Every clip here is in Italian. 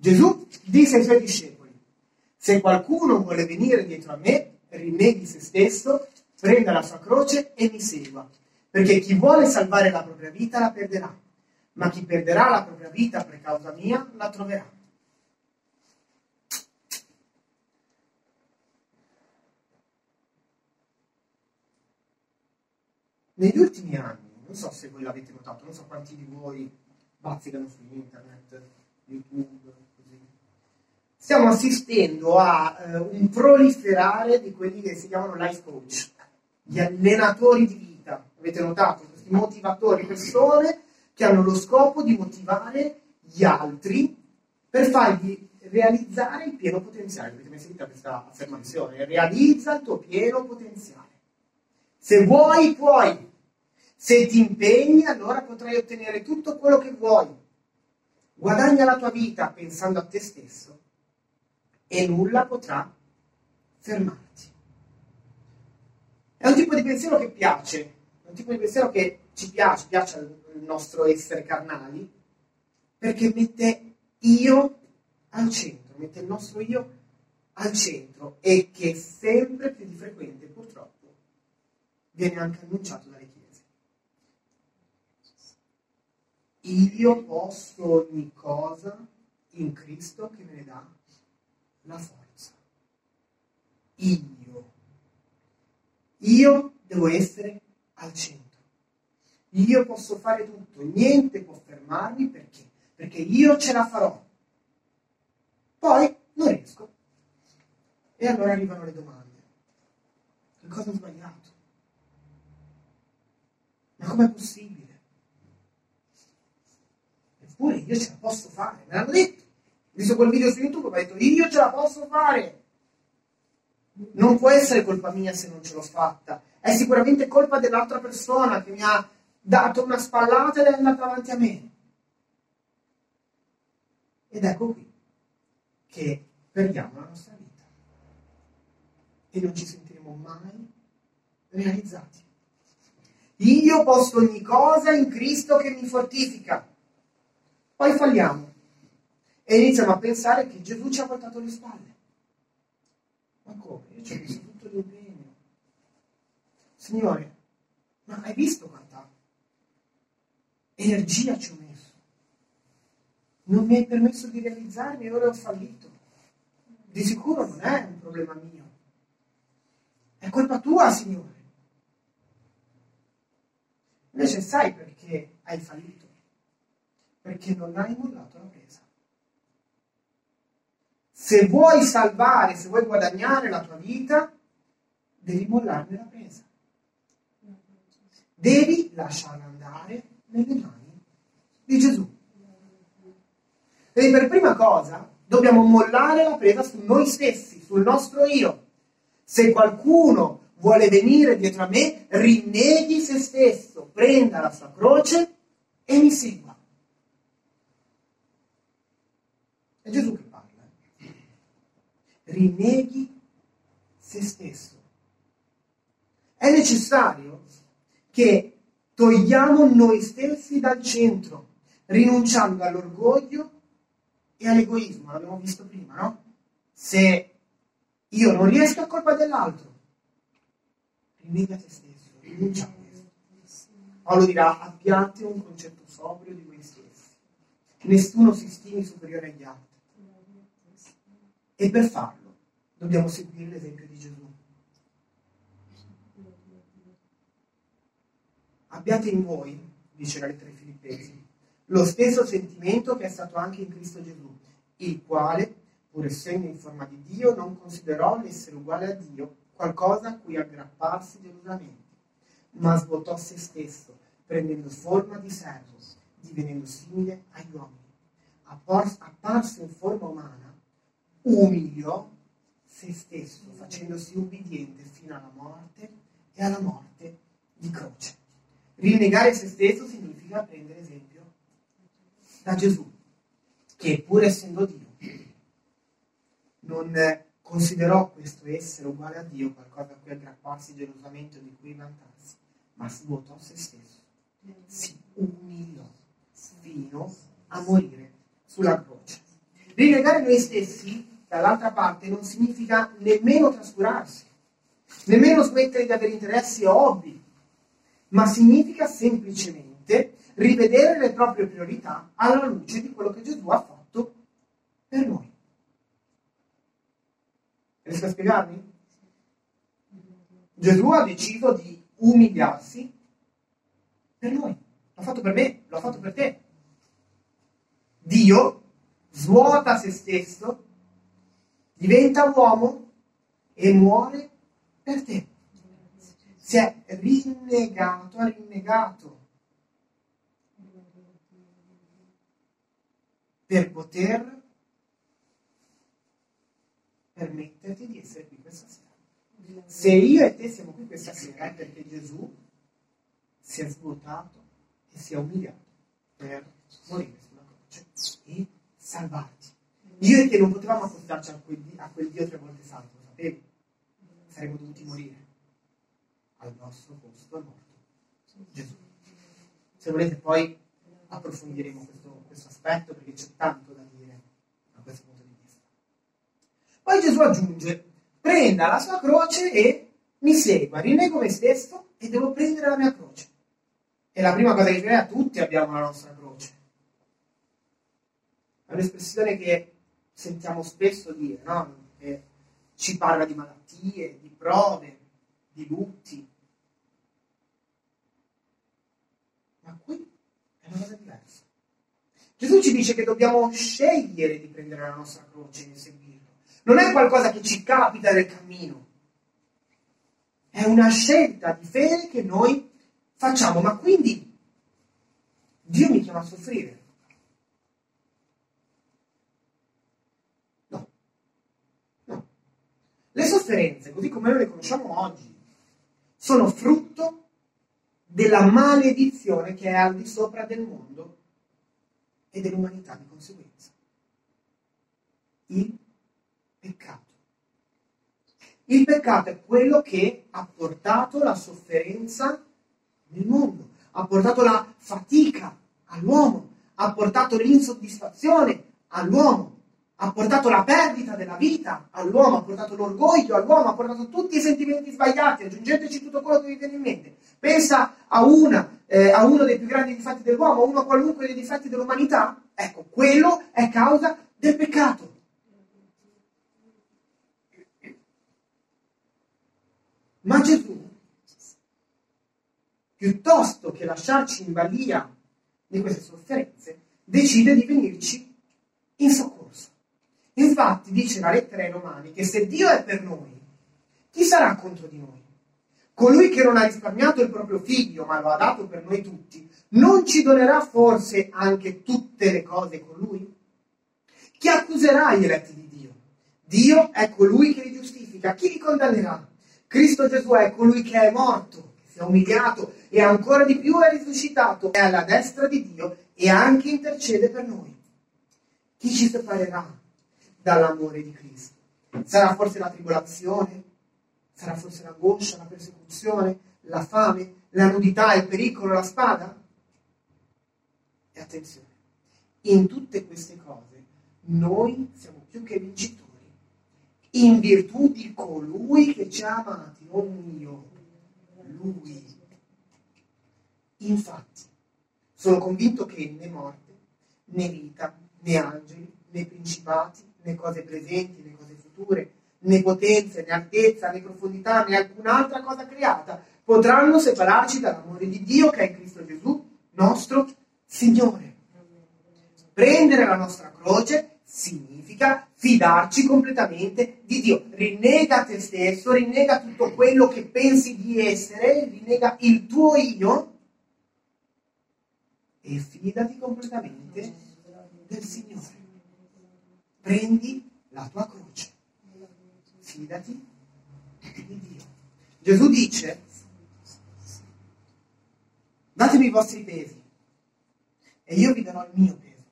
Gesù disse ai suoi discepoli, se qualcuno vuole venire dietro a me, rinneghi se stesso, prenda la sua croce e mi segua. Perché chi vuole salvare la propria vita la perderà, ma chi perderà la propria vita per causa mia la troverà. Negli ultimi anni, non so se voi l'avete notato, non so quanti di voi bazzicano su internet, YouTube. Stiamo assistendo a eh, un proliferare di quelli che si chiamano life coach, gli allenatori di vita. Avete notato? Questi motivatori, persone che hanno lo scopo di motivare gli altri per fargli realizzare il pieno potenziale. Avete mai sentito questa affermazione? Realizza il tuo pieno potenziale. Se vuoi, puoi. Se ti impegni, allora potrai ottenere tutto quello che vuoi. Guadagna la tua vita pensando a te stesso e nulla potrà fermarti. È un tipo di pensiero che piace, è un tipo di pensiero che ci piace, piace al nostro essere carnali, perché mette io al centro, mette il nostro io al centro e che sempre più di frequente purtroppo viene anche annunciato dalle chiese. Io posso ogni cosa in Cristo che me ne dà la forza. Io. Io devo essere al centro. Io posso fare tutto, niente può fermarmi perché? Perché io ce la farò. Poi non riesco. E allora arrivano le domande. Che cosa ho sbagliato? Ma com'è possibile? Eppure io ce la posso fare, me l'hanno detto. Visto quel video su YouTube, ho detto io ce la posso fare. Non può essere colpa mia se non ce l'ho fatta. È sicuramente colpa dell'altra persona che mi ha dato una spallata ed è andata avanti a me. Ed ecco qui che perdiamo la nostra vita e non ci sentiremo mai realizzati. Io posso ogni cosa in Cristo che mi fortifica. Poi falliamo e iniziamo a pensare che Gesù ci ha portato le spalle. Ma come? Io ci ho messo tutto l'impegno. Signore, ma hai visto quanta energia ci ho messo? Non mi hai permesso di realizzarmi e ora ho fallito. Di sicuro non è un problema mio. È colpa tua, Signore. Invece sai perché hai fallito? Perché non hai mollato la presa. Se vuoi salvare, se vuoi guadagnare la tua vita, devi mollarne la presa. Devi lasciarla andare nelle mani di Gesù. E per prima cosa dobbiamo mollare la presa su noi stessi, sul nostro io. Se qualcuno vuole venire dietro a me, rinneghi se stesso, prenda la sua croce e mi segua. È Gesù che. Rinneghi se stesso. È necessario che togliamo noi stessi dal centro, rinunciando all'orgoglio e all'egoismo. L'abbiamo visto prima, no? Se io non riesco, è colpa dell'altro rinnega te stesso, rinuncia a questo. Paolo dirà, abbiate un concetto sobrio di voi stessi. Nessuno si stimi superiore agli altri. E per farlo dobbiamo seguire l'esempio di Gesù. Abbiate in voi, dice la lettera ai Filippesi, lo stesso sentimento che è stato anche in Cristo Gesù, il quale, pur essendo in forma di Dio, non considerò l'essere uguale a Dio qualcosa a cui aggrapparsi gelosamente, ma svuotò se stesso, prendendo forma di servo, divenendo simile agli uomini. apparso in forma umana, umiliò se stesso, facendosi ubbidiente fino alla morte e alla morte di croce. Rinnegare se stesso significa prendere esempio da Gesù, che pur essendo Dio, non considerò questo essere uguale a Dio qualcosa a cui aggrapparsi gelosamente o di cui vantarsi, ma svuotò se stesso, si umiliò fino a morire sulla croce. Rinnegare noi stessi, dall'altra parte, non significa nemmeno trascurarsi, nemmeno smettere di avere interessi o hobby, ma significa semplicemente rivedere le proprie priorità alla luce di quello che Gesù ha fatto per noi. Riesco a spiegarmi? Gesù ha deciso di umiliarsi per noi. L'ha fatto per me, l'ha fatto per te. Dio svuota se stesso, diventa uomo e muore per te. Si è rinnegato, ha rinnegato per poter permetterti di essere qui questa sera. Se io e te siamo qui questa sera è perché Gesù si è svuotato e si è umiliato per morire sulla croce e salvarti. Io e te non potevamo accostarci a quel, a quel Dio tre volte santo, lo sapevi? Saremmo dovuti morire al nostro posto, al morto. Gesù. Se volete poi approfondiremo questo, questo aspetto perché c'è tanto da dire a questo punto di vista. Poi Gesù aggiunge, prenda la sua croce e mi segua, rinnego me stesso e devo prendere la mia croce. E la prima cosa che crea, tutti abbiamo la nostra croce. È un'espressione che sentiamo spesso dire, no? Che ci parla di malattie, di prove, di lutti. Ma qui è una cosa diversa. Gesù ci dice che dobbiamo scegliere di prendere la nostra croce e seguirlo. Non è qualcosa che ci capita nel cammino. È una scelta di fede che noi facciamo. Ma quindi Dio mi chiama a soffrire. Le sofferenze, così come noi le conosciamo oggi, sono frutto della maledizione che è al di sopra del mondo e dell'umanità di conseguenza. Il peccato. Il peccato è quello che ha portato la sofferenza nel mondo, ha portato la fatica all'uomo, ha portato l'insoddisfazione all'uomo ha portato la perdita della vita all'uomo, ha portato l'orgoglio all'uomo, ha portato tutti i sentimenti sbagliati, aggiungeteci tutto quello che vi viene in mente. Pensa a, una, eh, a uno dei più grandi difetti dell'uomo, uno qualunque dei difetti dell'umanità, ecco, quello è causa del peccato. Ma Gesù, piuttosto che lasciarci in balia di queste sofferenze, decide di venirci in soccorso. Infatti dice la lettera ai Romani che se Dio è per noi, chi sarà contro di noi? Colui che non ha risparmiato il proprio figlio, ma lo ha dato per noi tutti, non ci donerà forse anche tutte le cose con lui? Chi accuserà gli eletti di Dio? Dio è colui che li giustifica. Chi li condannerà? Cristo Gesù è colui che è morto, che si è umiliato e ancora di più è risuscitato, è alla destra di Dio e anche intercede per noi. Chi ci separerà dall'amore di Cristo. Sarà forse la tribolazione? Sarà forse l'angoscia, la persecuzione, la fame, la nudità, il pericolo, la spada? E attenzione, in tutte queste cose noi siamo più che vincitori, in virtù di colui che ci ha amati, non io, lui. Infatti, sono convinto che né morte, né vita, né angeli, né principati, né cose presenti, né cose future, né potenze, né altezza, né profondità, né alcun'altra cosa creata potranno separarci dall'amore di Dio che è in Cristo Gesù, nostro Signore. Prendere la nostra croce significa fidarci completamente di Dio. Rinnega te stesso, rinnega tutto quello che pensi di essere, rinnega il tuo io e fidati completamente del Signore. Prendi la tua croce. Fidati di Dio. Gesù dice, datemi i vostri pesi e io vi darò il mio peso.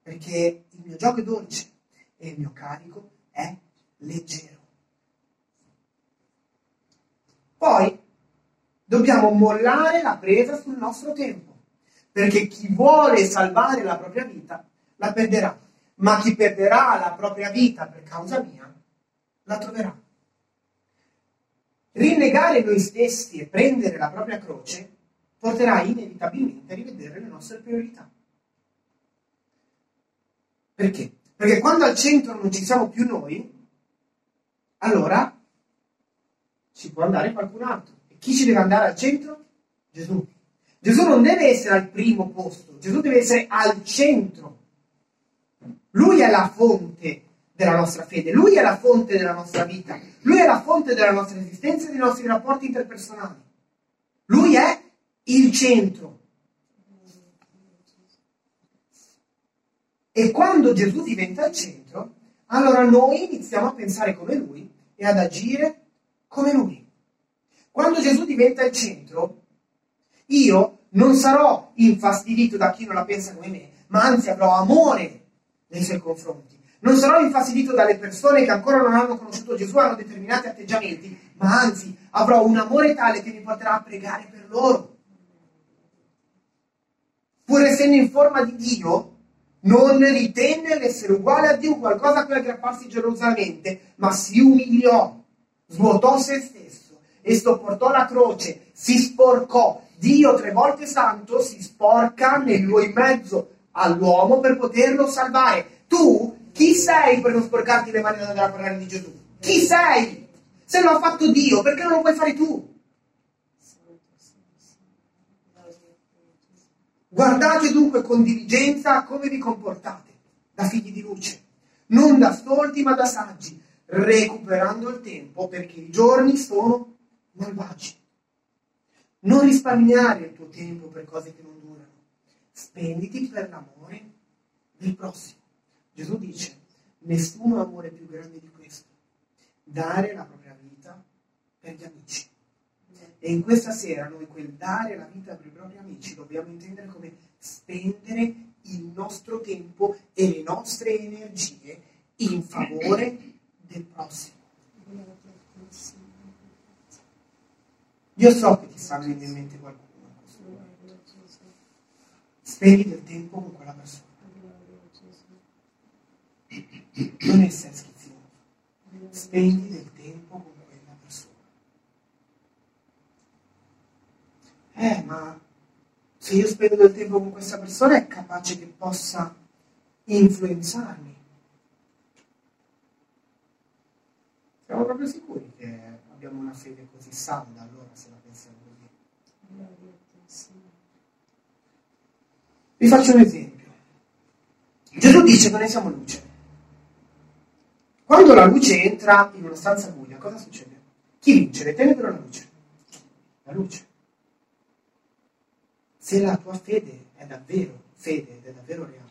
Perché il mio gioco è dolce e il mio carico è leggero. Poi dobbiamo mollare la presa sul nostro tempo, perché chi vuole salvare la propria vita la perderà, ma chi perderà la propria vita per causa mia la troverà. Rinnegare noi stessi e prendere la propria croce porterà inevitabilmente a rivedere le nostre priorità. Perché? Perché quando al centro non ci siamo più noi, allora ci può andare qualcun altro. E chi ci deve andare al centro? Gesù. Gesù non deve essere al primo posto, Gesù deve essere al centro. Lui è la fonte della nostra fede, lui è la fonte della nostra vita, lui è la fonte della nostra esistenza e dei nostri rapporti interpersonali. Lui è il centro. E quando Gesù diventa il centro, allora noi iniziamo a pensare come lui e ad agire come lui. Quando Gesù diventa il centro, io non sarò infastidito da chi non la pensa come me, ma anzi avrò amore nei suoi confronti. Non sarò infastidito dalle persone che ancora non hanno conosciuto Gesù, hanno determinati atteggiamenti, ma anzi avrò un amore tale che mi porterà a pregare per loro. Pur essendo in forma di Dio, non ritenne l'essere uguale a Dio qualcosa a cui aggrapparsi gelosamente, ma si umiliò svuotò se stesso e sopportò la croce, si sporcò. Dio tre volte santo si sporca in mezzo all'uomo per poterlo salvare. Tu chi sei per non sporcarti le mani andare a parlare di Gesù? Chi sei? Se lo ha fatto Dio, perché non lo puoi fare tu? Guardate dunque con diligenza come vi comportate, da figli di luce, non da stolti ma da saggi, recuperando il tempo perché i giorni sono malvagi. Non risparmiare il tuo tempo per cose che non durano. Spenditi per l'amore del prossimo. Gesù dice, nessuno ha amore più grande di questo. Dare la propria vita per gli amici. E in questa sera noi quel dare la vita per i propri amici dobbiamo intendere come spendere il nostro tempo e le nostre energie in favore del prossimo. Io so che ti sta venendo in mente qualcuno. Spendi del tempo con quella persona. Non essere schizzinoso. Spendi del tempo con quella persona. Eh, ma se io spendo del tempo con questa persona è capace che possa influenzarmi Siamo proprio sicuri che abbiamo una fede così salda allora se la pensiamo così? Vi faccio un esempio. Gesù dice che noi siamo luce. Quando la luce entra in una stanza buia, cosa succede? Chi vince, le tenebre o la luce? La luce. Se la tua fede è davvero fede ed è davvero reale,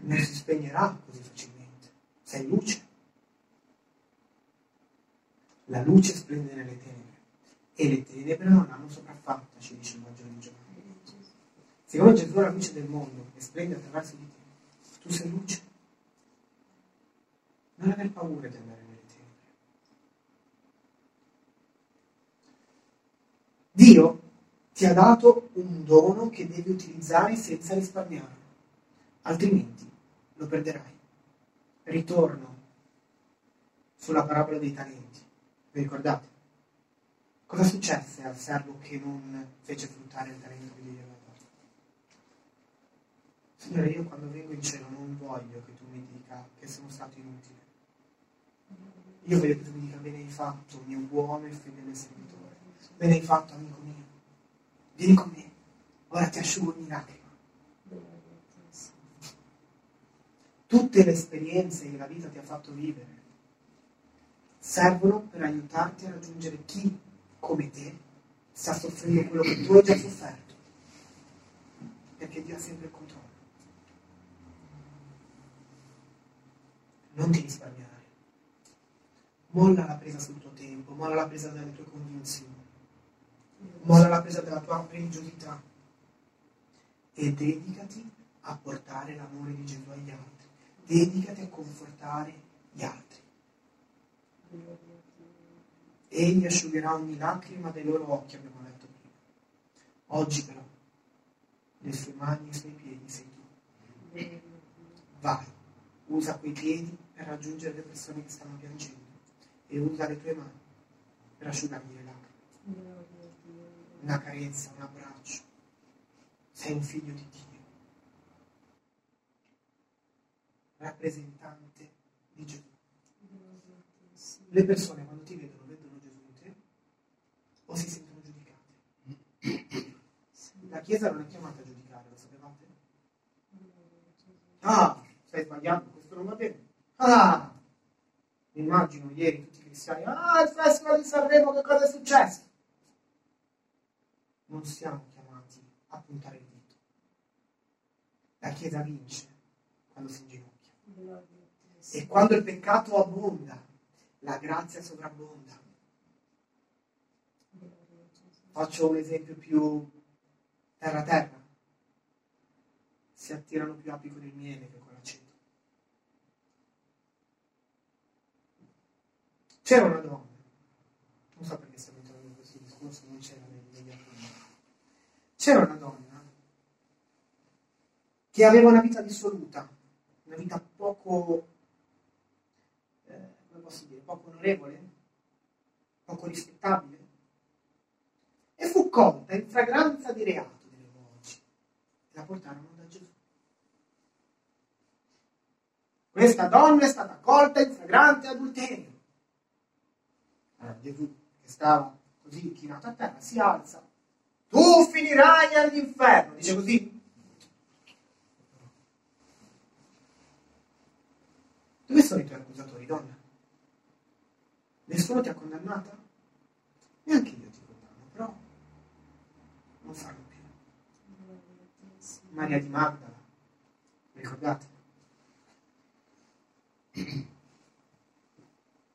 non si spegnerà così facilmente. Sei luce. La luce splende nelle tenebre e le tenebre non hanno sopraffatta, ci dice il Vangelo di Giovanni. Siccome Gesù è la luce del mondo e splende attraverso di te, tu sei luce. Non aver paura di andare nelle tenebre. Dio ti ha dato un dono che devi utilizzare senza risparmiarlo, altrimenti lo perderai. Ritorno sulla parabola dei talenti. Vi ricordate? Cosa successe al servo che non fece fruttare il talento che gli aveva? Signore, io quando vengo in cielo non voglio che tu mi dica che sono stato inutile. Io voglio che tu mi dica bene hai fatto, mio buono e fedele servitore. Bene hai fatto, amico mio. Vieni con me. Ora ti asciugo ogni lacrima. Tutte le esperienze che la vita ti ha fatto vivere servono per aiutarti a raggiungere chi, come te, sta soffrendo quello che tu hai già sofferto. Perché Dio ha sempre il controllo. Non ti risparmiare. Molla la presa sul tuo tempo, molla la presa delle tue convinzioni, molla la presa della tua religiosità e dedicati a portare l'amore di Gesù agli altri. Dedicati a confortare gli altri. Egli asciugherà ogni lacrima dai loro occhi, abbiamo letto prima. Oggi però, le sue mani e i suoi piedi sei tu. Vai, usa quei piedi per raggiungere le persone che stanno piangendo e usa le tue mani per asciugargli le lacrime. Una carezza, un abbraccio. Sei un figlio di Dio. Rappresentante di Gesù. Le persone quando ti vedono vedono Gesù in te o si sentono giudicate? La Chiesa non è chiamata a giudicare, lo sapevate? Ah, stai sbagliando, questo non va bene. Ah, immagino ieri tutti i cristiani, ah, il Festival di Sanremo, che cosa è successo? Non siamo chiamati a puntare il dito. La Chiesa vince quando si inginocchia. E quando il peccato abbonda, la grazia sovrabbonda. Faccio un esempio più terra-terra. Si attirano più api con il miele che con l'aceto. C'era una donna, non so perché stiamo entrando in questo discorso, non c'era negli appunti. C'era una donna che aveva una vita dissoluta, una vita poco posso dire, poco onorevole, poco rispettabile, e fu colta in fragranza di reato delle voci e la portarono da Gesù. Questa donna è stata colta in fragrante adulterio. Gesù, che stava così chinato a terra, si alza. Tu finirai all'inferno, dice così. Dove sono i tuoi accusatori, donna? Nessuno ti ha condannata? Neanche io ti condanno, però non farlo più. Maria di Magdala, ricordate?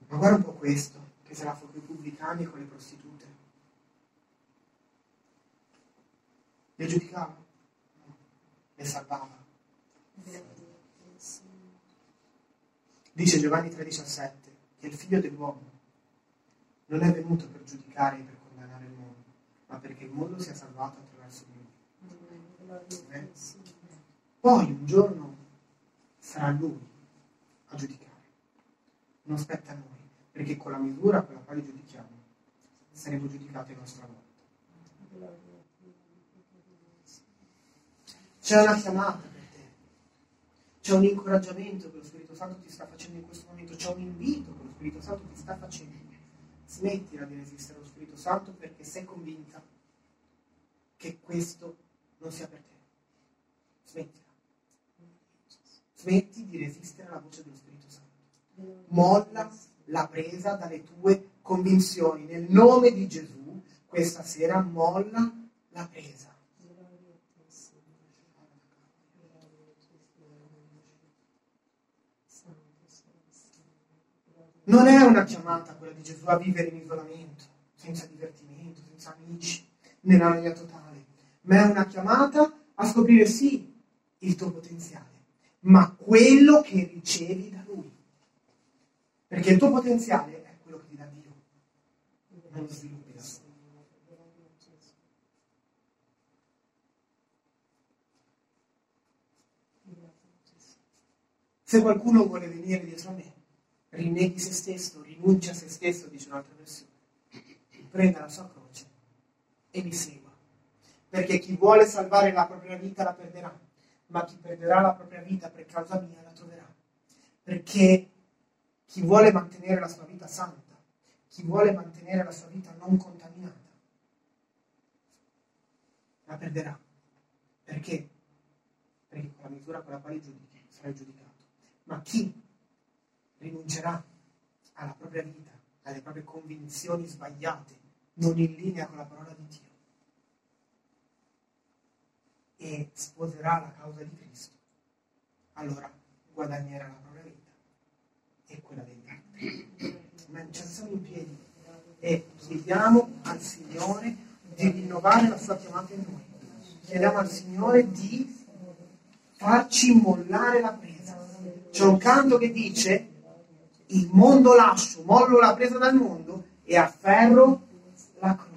Ma guarda un po' questo, che se la fa con i pubblicani e con le prostitute. Le giudicava? Le salvava. Dice Giovanni 3,17 che il figlio dell'uomo non è venuto per giudicare e per condannare il mondo, ma perché il mondo sia salvato attraverso di lui. Eh? Poi un giorno sarà lui a giudicare. Non spetta a noi, perché con la misura con la quale giudichiamo saremo giudicati a nostra volta. C'è una chiamata per te, c'è un incoraggiamento che lo Spirito Santo ti sta facendo in questo momento, c'è un invito che lo Spirito Santo ti sta facendo smettila di resistere allo Spirito Santo perché sei convinta che questo non sia per te. Smettila. Smetti di resistere alla voce dello Spirito Santo. Molla la presa dalle tue convinzioni. Nel nome di Gesù, questa sera molla la presa. Non è una chiamata quella di Gesù a vivere in isolamento, senza divertimento, senza amici, nella noia totale, ma è una chiamata a scoprire sì il tuo potenziale, ma quello che ricevi da. Perché il tuo potenziale è quello che ti dà Dio, non lo sviluppi da solo. Se qualcuno vuole venire dietro a me, rinneghi se stesso, rinuncia a se stesso, dice un'altra versione, prenda la sua croce e mi segua. Perché chi vuole salvare la propria vita la perderà, ma chi perderà la propria vita per causa mia la troverà. Perché chi vuole mantenere la sua vita santa, chi vuole mantenere la sua vita non contaminata, la perderà. Perché? Perché con la misura con la quale giudichi sarai giudicato. Ma chi rinuncerà alla propria vita, alle proprie convinzioni sbagliate, non in linea con la parola di Dio. e sposerà la causa di Cristo, allora guadagnerà la propria vita e quella degli altri. Ma ci alziamo in piedi e chiediamo al Signore di rinnovare la sua chiamata in noi. Chiediamo al Signore di farci mollare la presa. C'è un canto che dice il mondo lascio, mollo la presa dal mondo e afferro la croce.